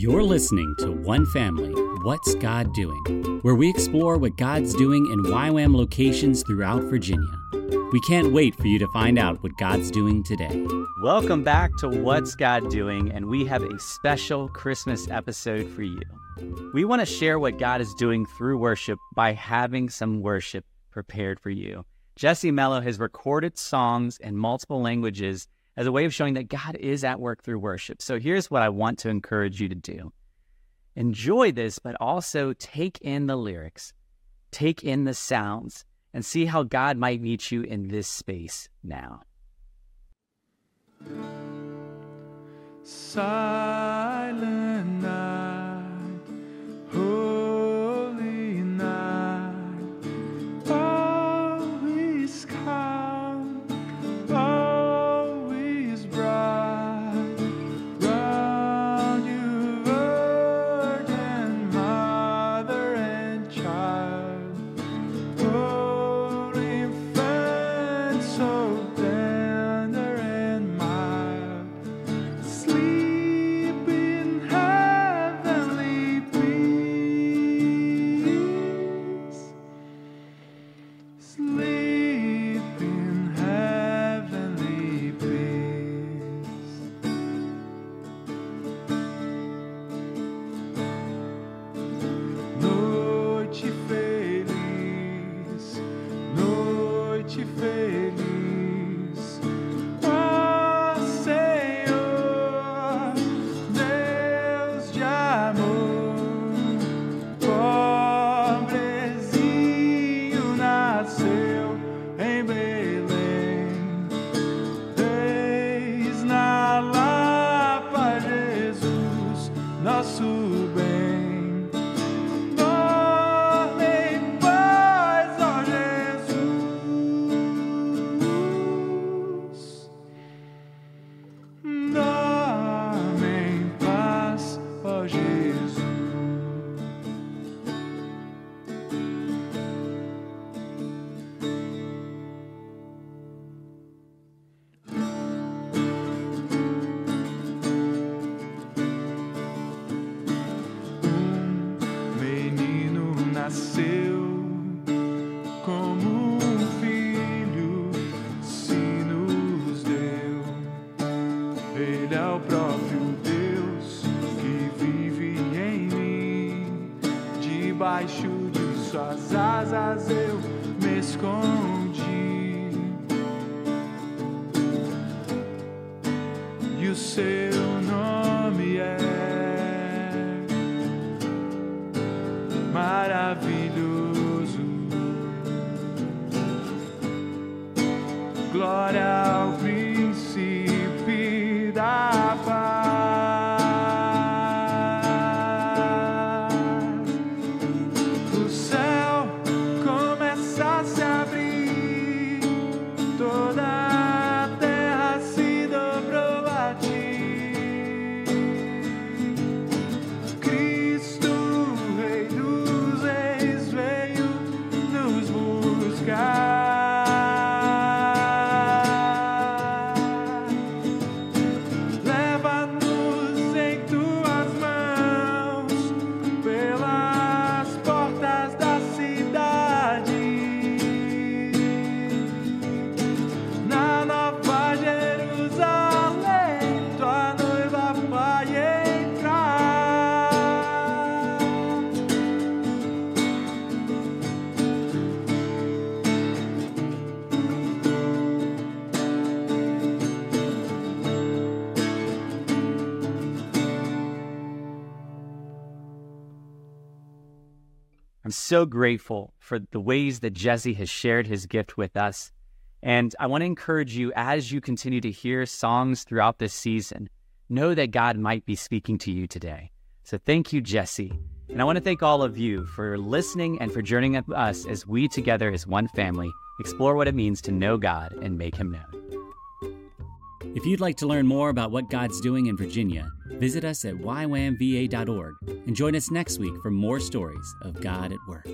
You're listening to One Family What's God Doing? where we explore what God's doing in YWAM locations throughout Virginia. We can't wait for you to find out what God's doing today. Welcome back to What's God Doing, and we have a special Christmas episode for you. We want to share what God is doing through worship by having some worship prepared for you. Jesse Melo has recorded songs in multiple languages as a way of showing that God is at work through worship. So here's what I want to encourage you to do enjoy this, but also take in the lyrics, take in the sounds, and see how God might meet you in this space now. Silent night, nosso Debaixo de suas asas eu me escondi. E o seu nome é maravilhoso. Glória I'm so grateful for the ways that Jesse has shared his gift with us. And I want to encourage you as you continue to hear songs throughout this season, know that God might be speaking to you today. So thank you, Jesse. And I want to thank all of you for listening and for joining us as we together as one family explore what it means to know God and make him known. If you'd like to learn more about what God's doing in Virginia, visit us at ywamva.org and join us next week for more stories of God at work.